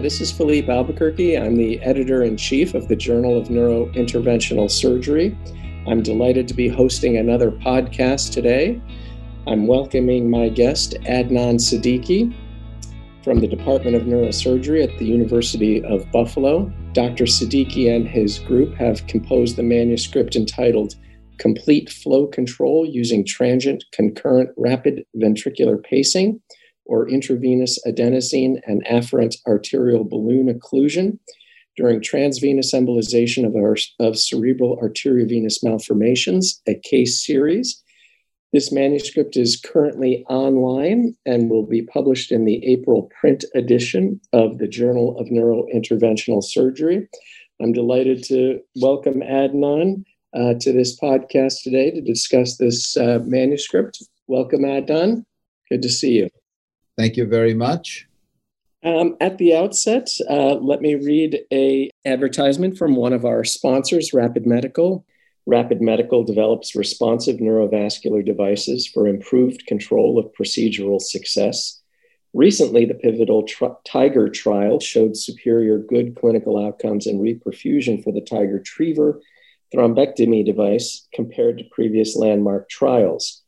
This is Felipe Albuquerque. I'm the editor in chief of the Journal of Neurointerventional Surgery. I'm delighted to be hosting another podcast today. I'm welcoming my guest, Adnan Siddiqui, from the Department of Neurosurgery at the University of Buffalo. Dr. Siddiqui and his group have composed the manuscript entitled Complete Flow Control Using Transient Concurrent Rapid Ventricular Pacing or intravenous adenosine and afferent arterial balloon occlusion during transvenous embolization of, our, of cerebral arteriovenous malformations, a case series. This manuscript is currently online and will be published in the April print edition of the Journal of Neurointerventional Surgery. I'm delighted to welcome Adnan uh, to this podcast today to discuss this uh, manuscript. Welcome, Adnan. Good to see you. Thank you very much. Um, at the outset, uh, let me read a advertisement from one of our sponsors, Rapid Medical. Rapid Medical develops responsive neurovascular devices for improved control of procedural success. Recently, the pivotal Tiger trial showed superior good clinical outcomes and reperfusion for the Tigertriever thrombectomy device compared to previous landmark trials.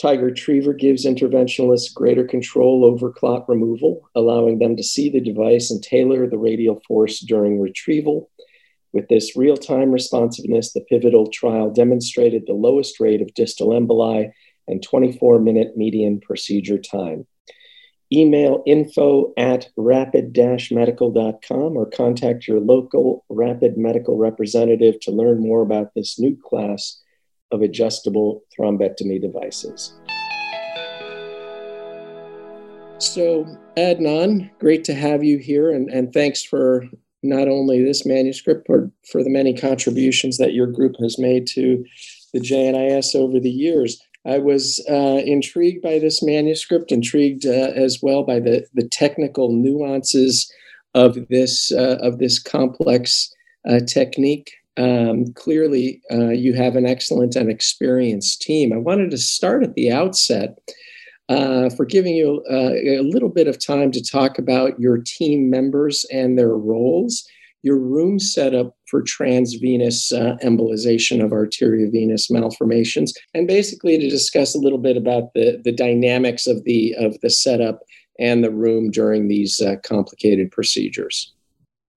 Tigertriever gives interventionalists greater control over clot removal, allowing them to see the device and tailor the radial force during retrieval. With this real time responsiveness, the pivotal trial demonstrated the lowest rate of distal emboli and 24 minute median procedure time. Email info at rapid medical.com or contact your local rapid medical representative to learn more about this new class of adjustable thrombectomy devices. So, Adnan, great to have you here, and, and thanks for not only this manuscript, but for the many contributions that your group has made to the JNIS over the years. I was uh, intrigued by this manuscript, intrigued uh, as well by the, the technical nuances of this uh, of this complex uh, technique um, clearly uh, you have an excellent and experienced team. I wanted to start at the outset uh, for giving you uh, a little bit of time to talk about your team members and their roles, your room setup for transvenous uh, embolization of arteriovenous malformations, and basically to discuss a little bit about the, the dynamics of the, of the setup and the room during these uh, complicated procedures.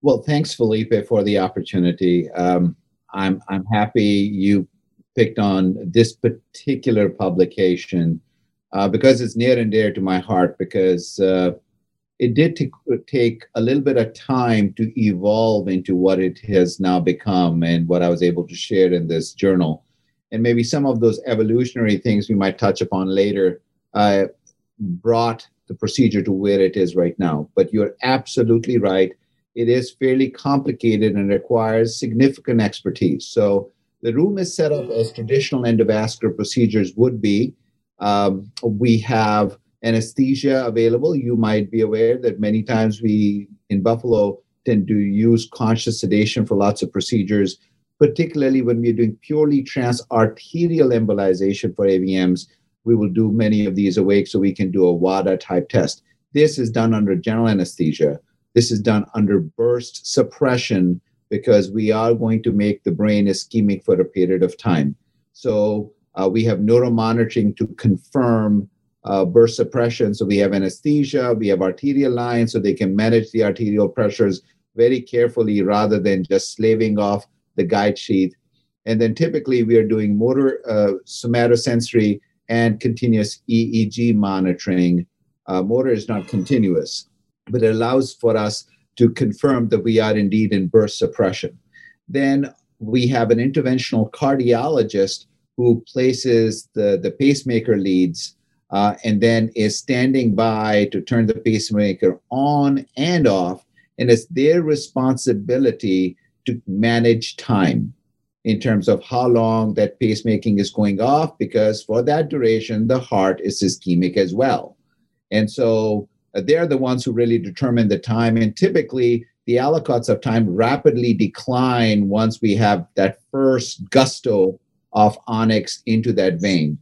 Well, thanks, Felipe, for the opportunity. Um, I'm I'm happy you picked on this particular publication uh, because it's near and dear to my heart. Because uh, it did t- take a little bit of time to evolve into what it has now become and what I was able to share in this journal. And maybe some of those evolutionary things we might touch upon later uh, brought the procedure to where it is right now. But you're absolutely right it is fairly complicated and requires significant expertise. So the room is set up as traditional endovascular procedures would be. Um, we have anesthesia available. You might be aware that many times we in Buffalo tend to use conscious sedation for lots of procedures, particularly when we're doing purely transarterial embolization for AVMs. We will do many of these awake so we can do a WADA type test. This is done under general anesthesia. This is done under burst suppression because we are going to make the brain ischemic for a period of time. So uh, we have neuromonitoring to confirm uh, burst suppression. So we have anesthesia, we have arterial lines, so they can manage the arterial pressures very carefully rather than just slaving off the guide sheath. And then typically we are doing motor uh, somatosensory and continuous EEG monitoring. Uh, motor is not continuous but it allows for us to confirm that we are indeed in burst suppression. Then we have an interventional cardiologist who places the, the pacemaker leads uh, and then is standing by to turn the pacemaker on and off. And it's their responsibility to manage time in terms of how long that pacemaking is going off, because for that duration, the heart is ischemic as well. And so Uh, they're the ones who really determine the time. And typically, the aliquots of time rapidly decline once we have that first gusto of onyx into that vein.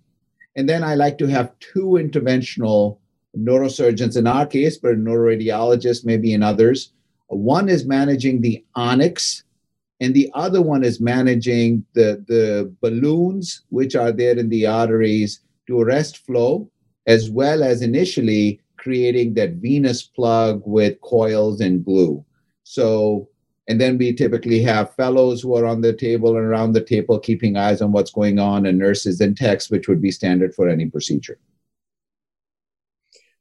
And then I like to have two interventional neurosurgeons in our case, but a neuroradiologists maybe in others. One is managing the onyx, and the other one is managing the, the balloons, which are there in the arteries to arrest flow, as well as initially creating that venous plug with coils and glue. So, and then we typically have fellows who are on the table and around the table keeping eyes on what's going on, and nurses and techs, which would be standard for any procedure.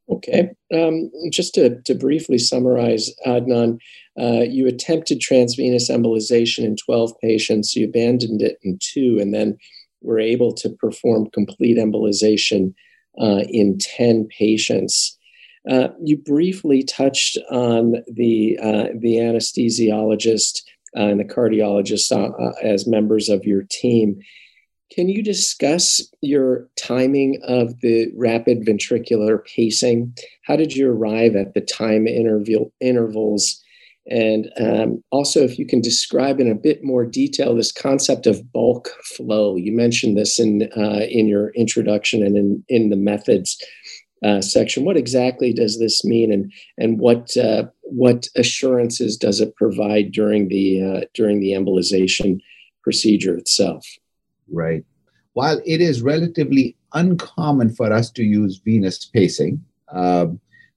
Okay. Um, just to, to briefly summarize, Adnan, uh, you attempted transvenous embolization in 12 patients, you abandoned it in two, and then were able to perform complete embolization uh, in 10 patients. Uh, you briefly touched on the, uh, the anesthesiologist uh, and the cardiologist uh, as members of your team. Can you discuss your timing of the rapid ventricular pacing? How did you arrive at the time interval, intervals? And um, also, if you can describe in a bit more detail this concept of bulk flow. You mentioned this in, uh, in your introduction and in, in the methods uh, section. What exactly does this mean, and, and what, uh, what assurances does it provide during the, uh, during the embolization procedure itself? Right. While it is relatively uncommon for us to use venous pacing, uh,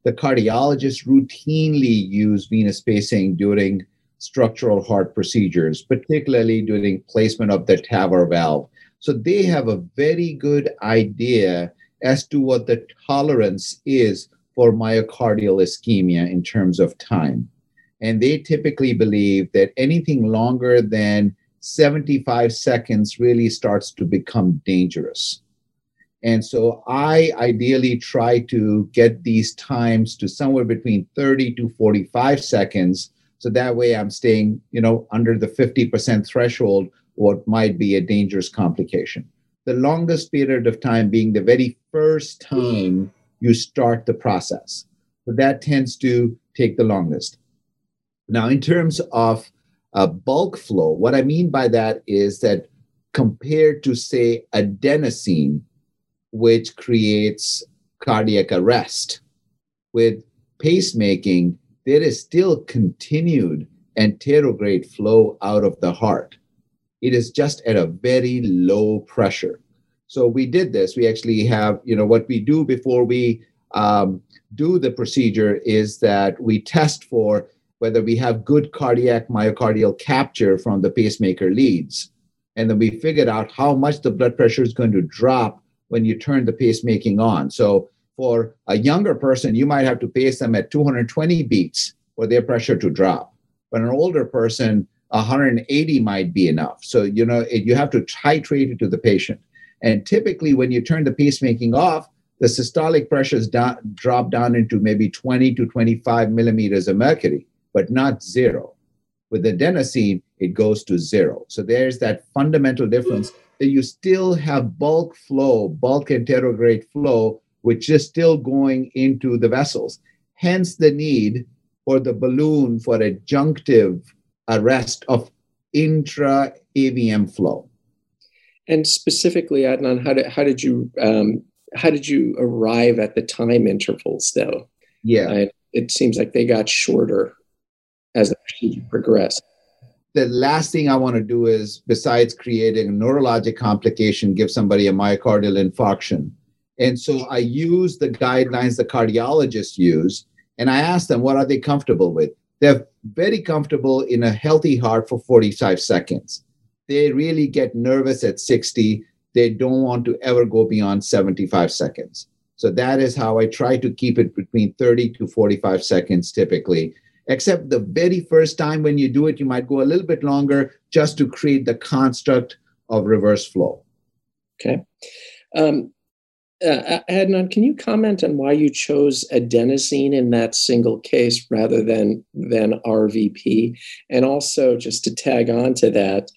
the cardiologists routinely use venous pacing during structural heart procedures, particularly during placement of the TAVR valve. So they have a very good idea as to what the tolerance is for myocardial ischemia in terms of time. And they typically believe that anything longer than 75 seconds really starts to become dangerous. And so I ideally try to get these times to somewhere between 30 to 45 seconds. So that way I'm staying, you know, under the 50% threshold, what might be a dangerous complication. The longest period of time being the very first time you start the process. So that tends to take the longest. Now, in terms of uh, bulk flow. What I mean by that is that compared to, say, adenosine, which creates cardiac arrest, with pacemaking, there is still continued anterograde flow out of the heart. It is just at a very low pressure. So we did this. We actually have, you know, what we do before we um, do the procedure is that we test for whether we have good cardiac myocardial capture from the pacemaker leads. And then we figured out how much the blood pressure is going to drop when you turn the pacemaking on. So for a younger person, you might have to pace them at 220 beats for their pressure to drop. But an older person, 180 might be enough. So, you know, it, you have to titrate it to the patient. And typically, when you turn the pacemaking off, the systolic pressures down, drop down into maybe 20 to 25 millimeters of mercury but not zero. With adenosine, it goes to zero. So there's that fundamental difference that you still have bulk flow, bulk anterograde flow, which is still going into the vessels. Hence the need for the balloon for adjunctive arrest of intra AVM flow. And specifically, Adnan, how did how did you um, how did you arrive at the time intervals though? Yeah, uh, it seems like they got shorter as the procedure progressed. The last thing I want to do is, besides creating a neurologic complication, give somebody a myocardial infarction. And so I use the guidelines the cardiologists use, and I ask them what are they comfortable with. They're very comfortable in a healthy heart for 45 seconds. They really get nervous at 60. They don't want to ever go beyond 75 seconds. So that is how I try to keep it between 30 to 45 seconds typically except the very first time when you do it, you might go a little bit longer just to create the construct of reverse flow. Okay. Um, uh, Adnan, can you comment on why you chose adenosine in that single case rather than than RVP? And also, just to tag on to that,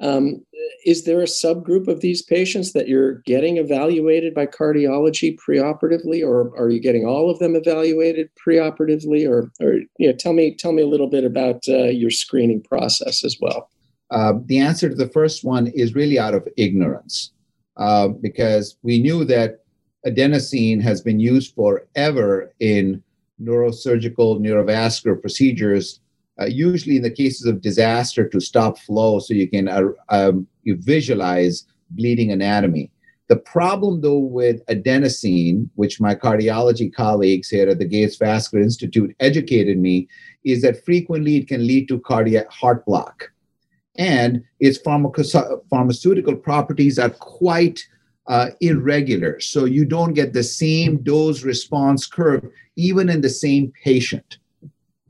um, is there a subgroup of these patients that you're getting evaluated by cardiology preoperatively, or are you getting all of them evaluated preoperatively? Or, or you know, tell me tell me a little bit about uh, your screening process as well. Uh, the answer to the first one is really out of ignorance, uh, because we knew that adenosine has been used forever in neurosurgical neurovascular procedures, uh, usually in the cases of disaster to stop flow so you can uh, um, you visualize bleeding anatomy. The problem, though, with adenosine, which my cardiology colleagues here at the Gates Vascular Institute educated me, is that frequently it can lead to cardiac heart block. And its pharmaceutical properties are quite uh, irregular. So you don't get the same dose response curve even in the same patient.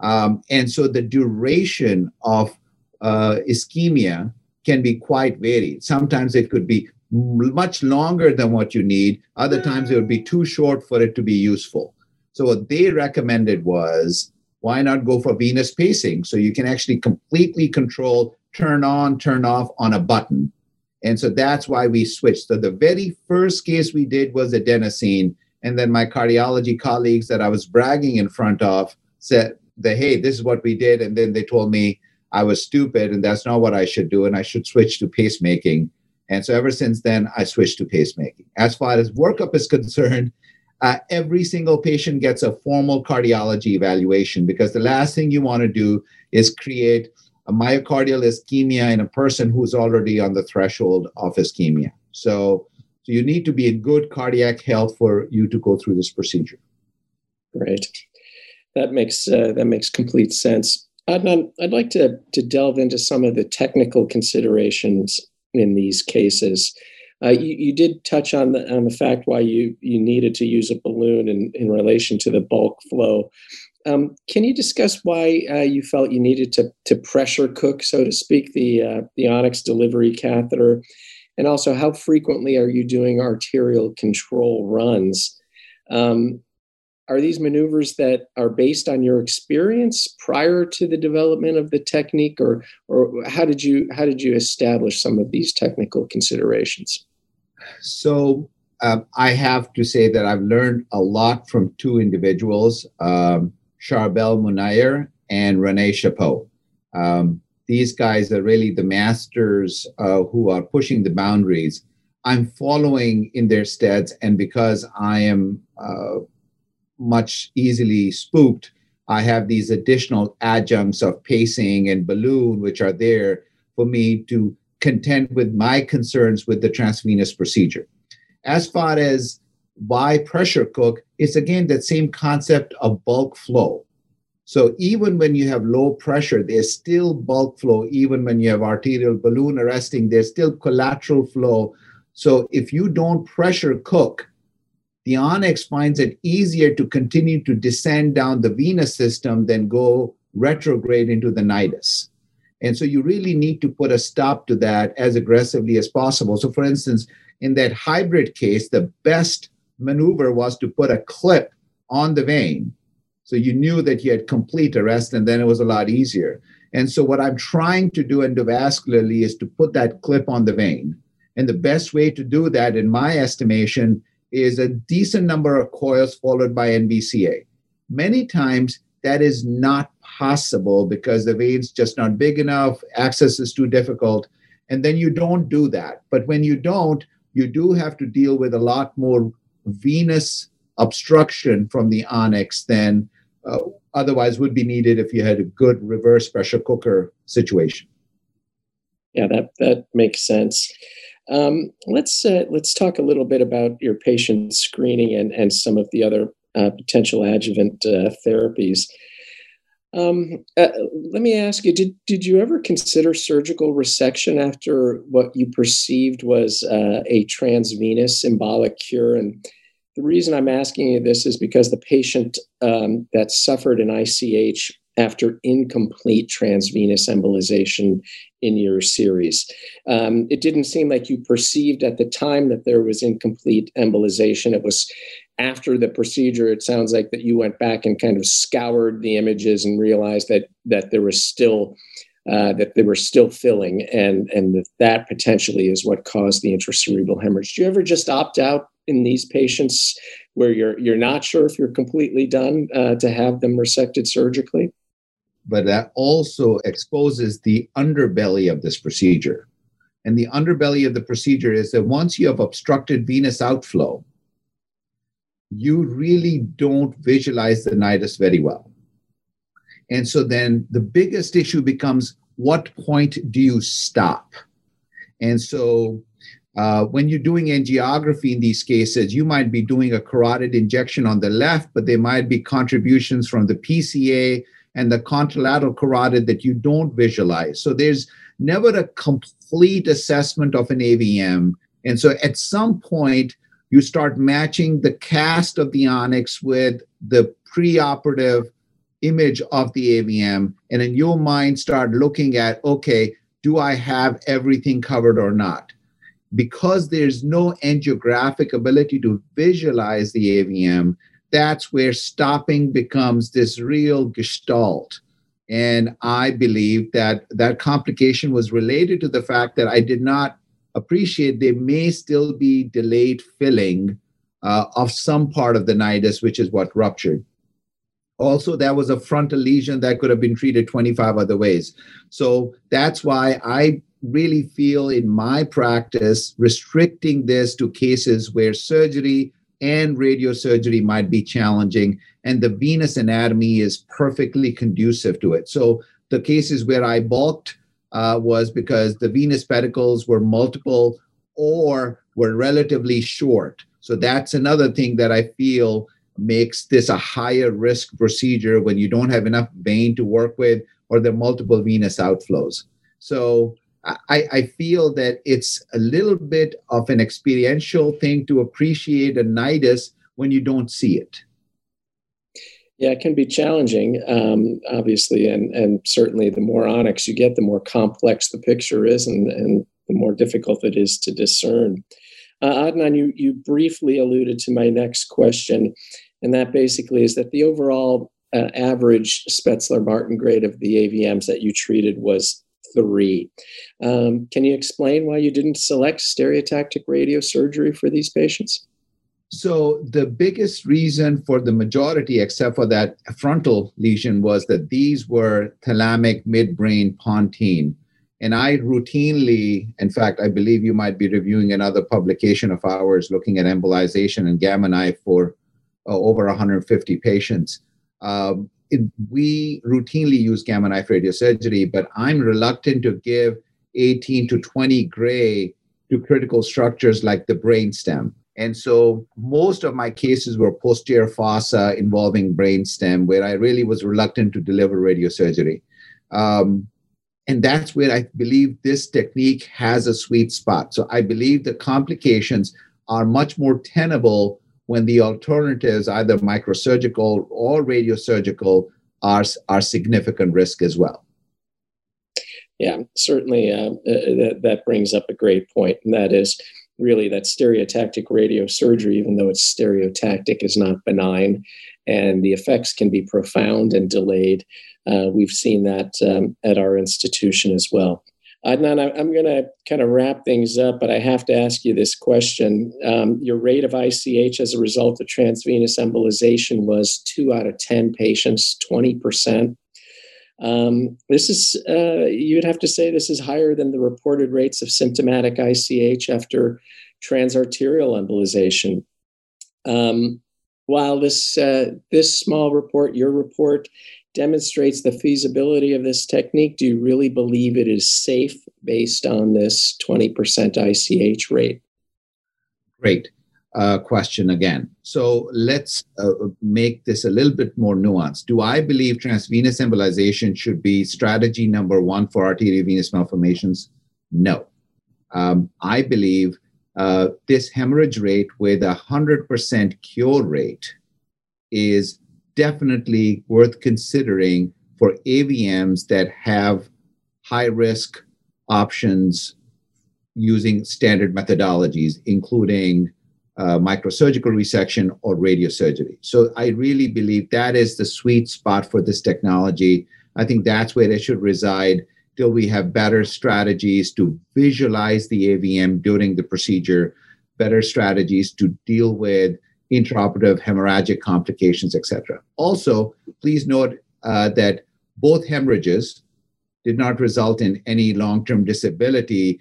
Um, and so the duration of uh, ischemia can be quite varied. Sometimes it could be much longer than what you need. Other times it would be too short for it to be useful. So what they recommended was why not go for venous pacing? So you can actually completely control, turn on, turn off on a button. And so that's why we switched. So the very first case we did was adenosine. And then my cardiology colleagues that I was bragging in front of said that, hey, this is what we did. And then they told me I was stupid and that's not what I should do. And I should switch to pacemaking. And so ever since then, I switched to pacemaking. As far as workup is concerned, uh, every single patient gets a formal cardiology evaluation because the last thing you want to do is create a myocardial ischemia in a person who's already on the threshold of ischemia. So, so you need to be in good cardiac health for you to go through this procedure. Great, that makes uh, that makes complete sense. Adnan, I'd like to to delve into some of the technical considerations in these cases. Uh, you, you, did touch on the on the fact why you you needed to use a balloon in, in relation to the bulk flow. Um, can you discuss why uh, you felt you needed to to pressure cook, so to speak, the uh, the Onyx delivery catheter, and also how frequently are you doing arterial control runs? Um, are these maneuvers that are based on your experience prior to the development of the technique or or how did you how did you establish some of these technical considerations? So um, i have to say that i've learned a lot from two individuals. Um, Charbel Mounayer and René Chapot um, these guys are really the masters uh, who are pushing the boundaries i'm following in their steads and because i am uh, much easily spooked, I have these additional adjuncts of pacing and balloon, which are there for me to contend with my concerns with the transvenous procedure. As far as why pressure cook, it's again that same concept of bulk flow. So even when you have low pressure, there's still bulk flow. Even when you have arterial balloon arresting, there's still collateral flow. So if you don't pressure cook, the onyx finds it easier to continue to descend down the venous system than go retrograde into the nidus. And so you really need to put a stop to that as aggressively as possible. So, for instance, in that hybrid case, the best maneuver was to put a clip on the vein. So you knew that you had complete arrest, and then it was a lot easier. And so, what I'm trying to do endovascularly is to put that clip on the vein. And the best way to do that, in my estimation, is a decent number of coils followed by NBCA. Many times that is not possible because the vein's just not big enough, access is too difficult, and then you don't do that. But when you don't, you do have to deal with a lot more venous obstruction from the onyx than uh, otherwise would be needed if you had a good reverse pressure cooker situation. Yeah, that that makes sense. Um, let's uh, let's talk a little bit about your patient screening and and some of the other uh, potential adjuvant uh, therapies. Um, uh, let me ask you: Did did you ever consider surgical resection after what you perceived was uh, a transvenous embolic cure? And the reason I'm asking you this is because the patient um, that suffered an ICH after incomplete transvenous embolization in your series. Um, it didn't seem like you perceived at the time that there was incomplete embolization. It was after the procedure. It sounds like that you went back and kind of scoured the images and realized that that there was still uh, that they were still filling, and and that that potentially is what caused the intracerebral hemorrhage. Do you ever just opt out in these patients where you're you're not sure if you're completely done uh, to have them resected surgically? but that also exposes the underbelly of this procedure. And the underbelly of the procedure is that once you have obstructed venous outflow, you really don't visualize the nidus very well. And so then the biggest issue becomes what point do you stop? And so uh, when you're doing angiography in these cases, you might be doing a carotid injection on the left, but there might be contributions from the PCA and the contralateral carotid that you don't visualize. So there's never a complete assessment of an AVM. And so at some point, you start matching the cast of the onyx with the preoperative image of the AVM. And in your mind, start looking at okay, do I have everything covered or not? Because there's no angiographic ability to visualize the AVM, that's where stopping becomes this real gestalt. And I believe that that complication was related to the fact that I did not appreciate there may still be delayed filling uh, of some part of the nidus, which is what ruptured. Also, there was a frontal lesion that could have been treated 25 other ways. So that's why I really feel in my practice restricting this to cases where surgery and radiosurgery might be challenging, and the venous anatomy is perfectly conducive to it. So the cases where I balked uh, was because the venous pedicles were multiple or were relatively short. So that's another thing that I feel makes this a higher risk procedure when you don't have enough vein to work with or there are multiple venous outflows. So I, I, feel that it's a little bit of an experiential thing to appreciate a nidus when you don't see it. Yeah, it can be challenging, um, obviously, and and certainly the more onyx you get, the more complex the picture is, and and the more difficult it is to discern. Uh, Adnan, you you briefly alluded to my next question, and that basically is that the overall uh, average Spetzler Martin grade of the AVMs that you treated was three. Um, can you explain why you didn't select stereotactic radiosurgery for these patients? So the biggest reason for the majority, except for that frontal lesion, was that these were thalamic midbrain pontine. And I routinely, in fact, I believe you might be reviewing another publication of ours looking at embolization and gamma knife for uh, over 150 patients. Um, it, we routinely use gamma knife radiosurgery, but I'm reluctant to give 18 to 20 gray to critical structures like the brainstem and so most of my cases were posterior fossa involving brainstem, where I really was reluctant to deliver radiosurgery. Um, and that's where I believe this technique has a sweet spot. So I believe the complications are much more tenable when the alternatives, either microsurgical or radiosurgical, are, are significant risk as well. Yeah, certainly uh, uh, that, that brings up a great point, and that is really that stereotactic radiosurgery, even though it's stereotactic, is not benign, and the effects can be profound and delayed. Uh, we've seen that um, at our institution as well. Adnan, I'm going to kind of wrap things up, but I have to ask you this question. Um, your rate of ICH as a result of transvenous embolization was two out of 10 patients, 20%. Um, this is, uh, you'd have to say, this is higher than the reported rates of symptomatic ICH after transarterial embolization. Um, while this uh, this small report, your report, demonstrates the feasibility of this technique, do you really believe it is safe based on this 20% ICH rate? Great uh, question again. So let's uh, make this a little bit more nuanced. Do I believe transvenous embolization should be strategy number one for arteriovenous malformations? No. Um, I believe uh, this hemorrhage rate with a 100% cure rate is definitely worth considering for AVMs that have high risk options using standard methodologies, including uh, microsurgical resection or radiosurgery. So I really believe that is the sweet spot for this technology. I think that's where it should reside till we have better strategies to visualize the AVM during the procedure, better strategies to deal with intraoperative hemorrhagic complications, etc. Also, please note uh, that both hemorrhages did not result in any long-term disability,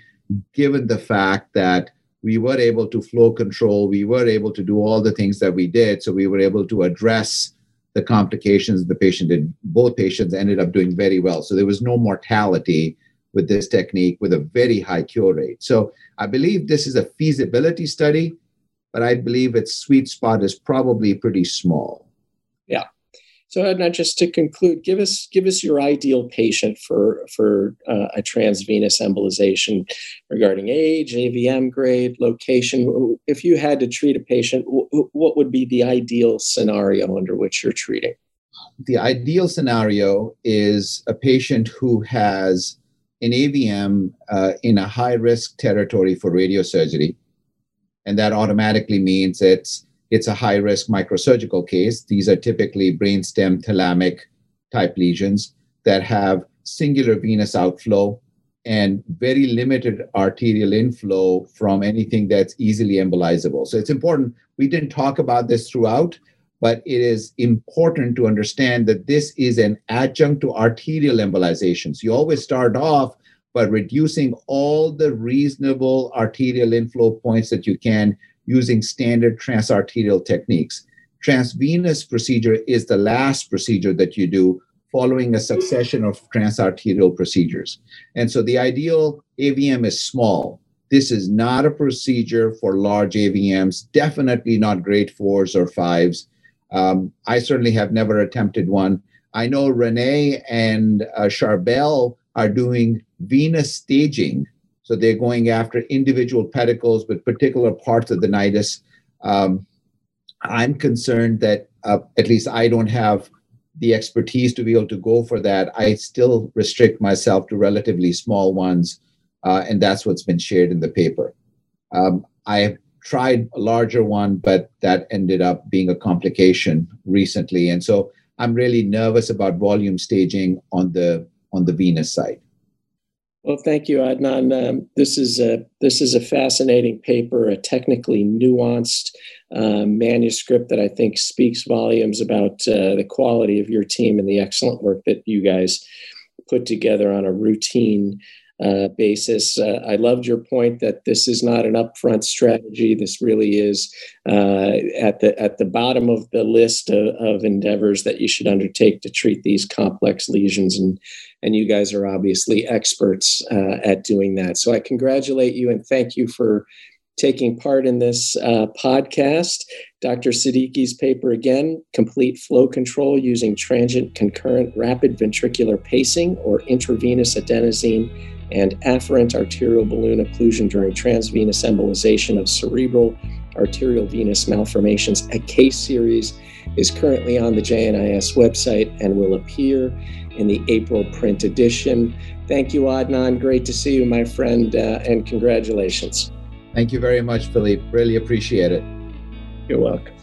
given the fact that we were able to flow control. We were able to do all the things that we did. So we were able to address the complications the patient did. Both patients ended up doing very well. So there was no mortality with this technique with a very high cure rate. So I believe this is a feasibility study, but I believe its sweet spot is probably pretty small. So, Adnan, just to conclude, give us give us your ideal patient for for uh, a transvenous embolization regarding age, AVM grade, location. If you had to treat a patient, what would be the ideal scenario under which you're treating? The ideal scenario is a patient who has an AVM uh, in a high risk territory for radiosurgery, and that automatically means it's it's a high risk microsurgical case. These are typically brainstem thalamic type lesions that have singular venous outflow and very limited arterial inflow from anything that's easily embolizable. So it's important. We didn't talk about this throughout, but it is important to understand that this is an adjunct to arterial embolizations. You always start off by reducing all the reasonable arterial inflow points that you can using standard transarterial techniques. Transvenous procedure is the last procedure that you do following a succession of transarterial procedures. And so the ideal AVM is small. This is not a procedure for large AVMs, definitely not grade fours or fives. Um, I certainly have never attempted one. I know René and uh, Charbel are doing venous staging so they're going after individual pedicles with particular parts of the nidus. Um, I'm concerned that uh, at least I don't have the expertise to be able to go for that. I still restrict myself to relatively small ones, uh, and that's what's been shared in the paper. Um, I tried a larger one, but that ended up being a complication recently, and so I'm really nervous about volume staging on the on the venous side. Well, thank you, Adnan. Um, this is a this is a fascinating paper, a technically nuanced uh, manuscript that I think speaks volumes about uh, the quality of your team and the excellent work that you guys put together on a routine uh, basis. Uh, I loved your point that this is not an upfront strategy. This really is uh, at the at the bottom of the list of, of, endeavors that you should undertake to treat these complex lesions, and and you guys are obviously experts uh, at doing that. So I congratulate you and thank you for taking part in this uh, podcast. Dr. Siddiqui's paper again, complete flow control using transient concurrent rapid ventricular pacing or intravenous adenosine and afferent arterial balloon occlusion during transvenous embolization of cerebral arterial venous malformations. A case series is currently on the JNIS website and will appear in the April print edition. Thank you, Adnan. Great to see you, my friend, uh, and congratulations. Thank you very much, Felipe. Really appreciate it. You're welcome.